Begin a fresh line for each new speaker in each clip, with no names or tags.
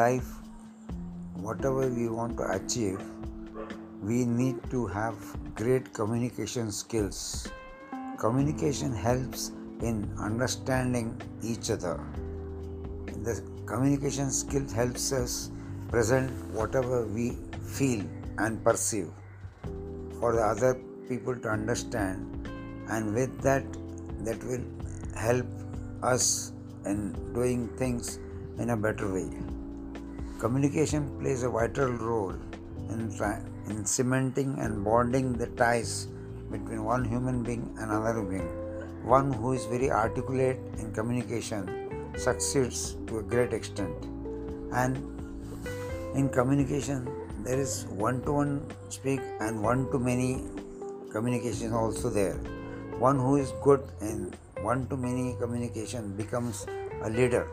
life, whatever we want to achieve, we need to have great communication skills. Communication helps in understanding each other. The communication skill helps us present whatever we feel and perceive for the other people to understand and with that that will help us in doing things in a better way. Communication plays a vital role in, in cementing and bonding the ties between one human being and another being. One who is very articulate in communication succeeds to a great extent. And in communication, there is one to one speak and one to many communication also there. One who is good in one to many communication becomes a leader.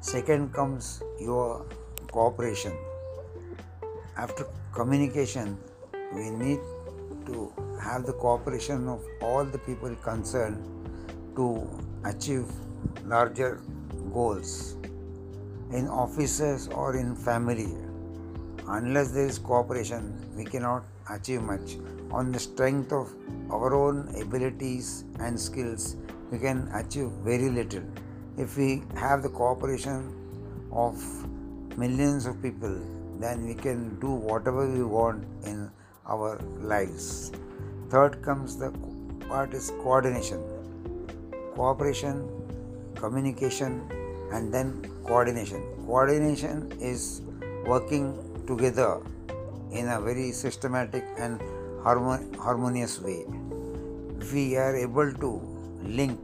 Second comes your cooperation. After communication, we need to have the cooperation of all the people concerned to achieve larger goals in offices or in family. Unless there is cooperation, we cannot achieve much. On the strength of our own abilities and skills, we can achieve very little. If we have the cooperation of millions of people, then we can do whatever we want in our lives. Third comes the part is coordination. Cooperation, communication, and then coordination. Coordination is working together in a very systematic and harmonious way. We are able to link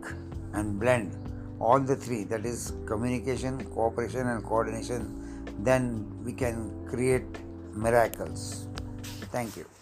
and blend all the three that is communication cooperation and coordination then we can create miracles. Thank you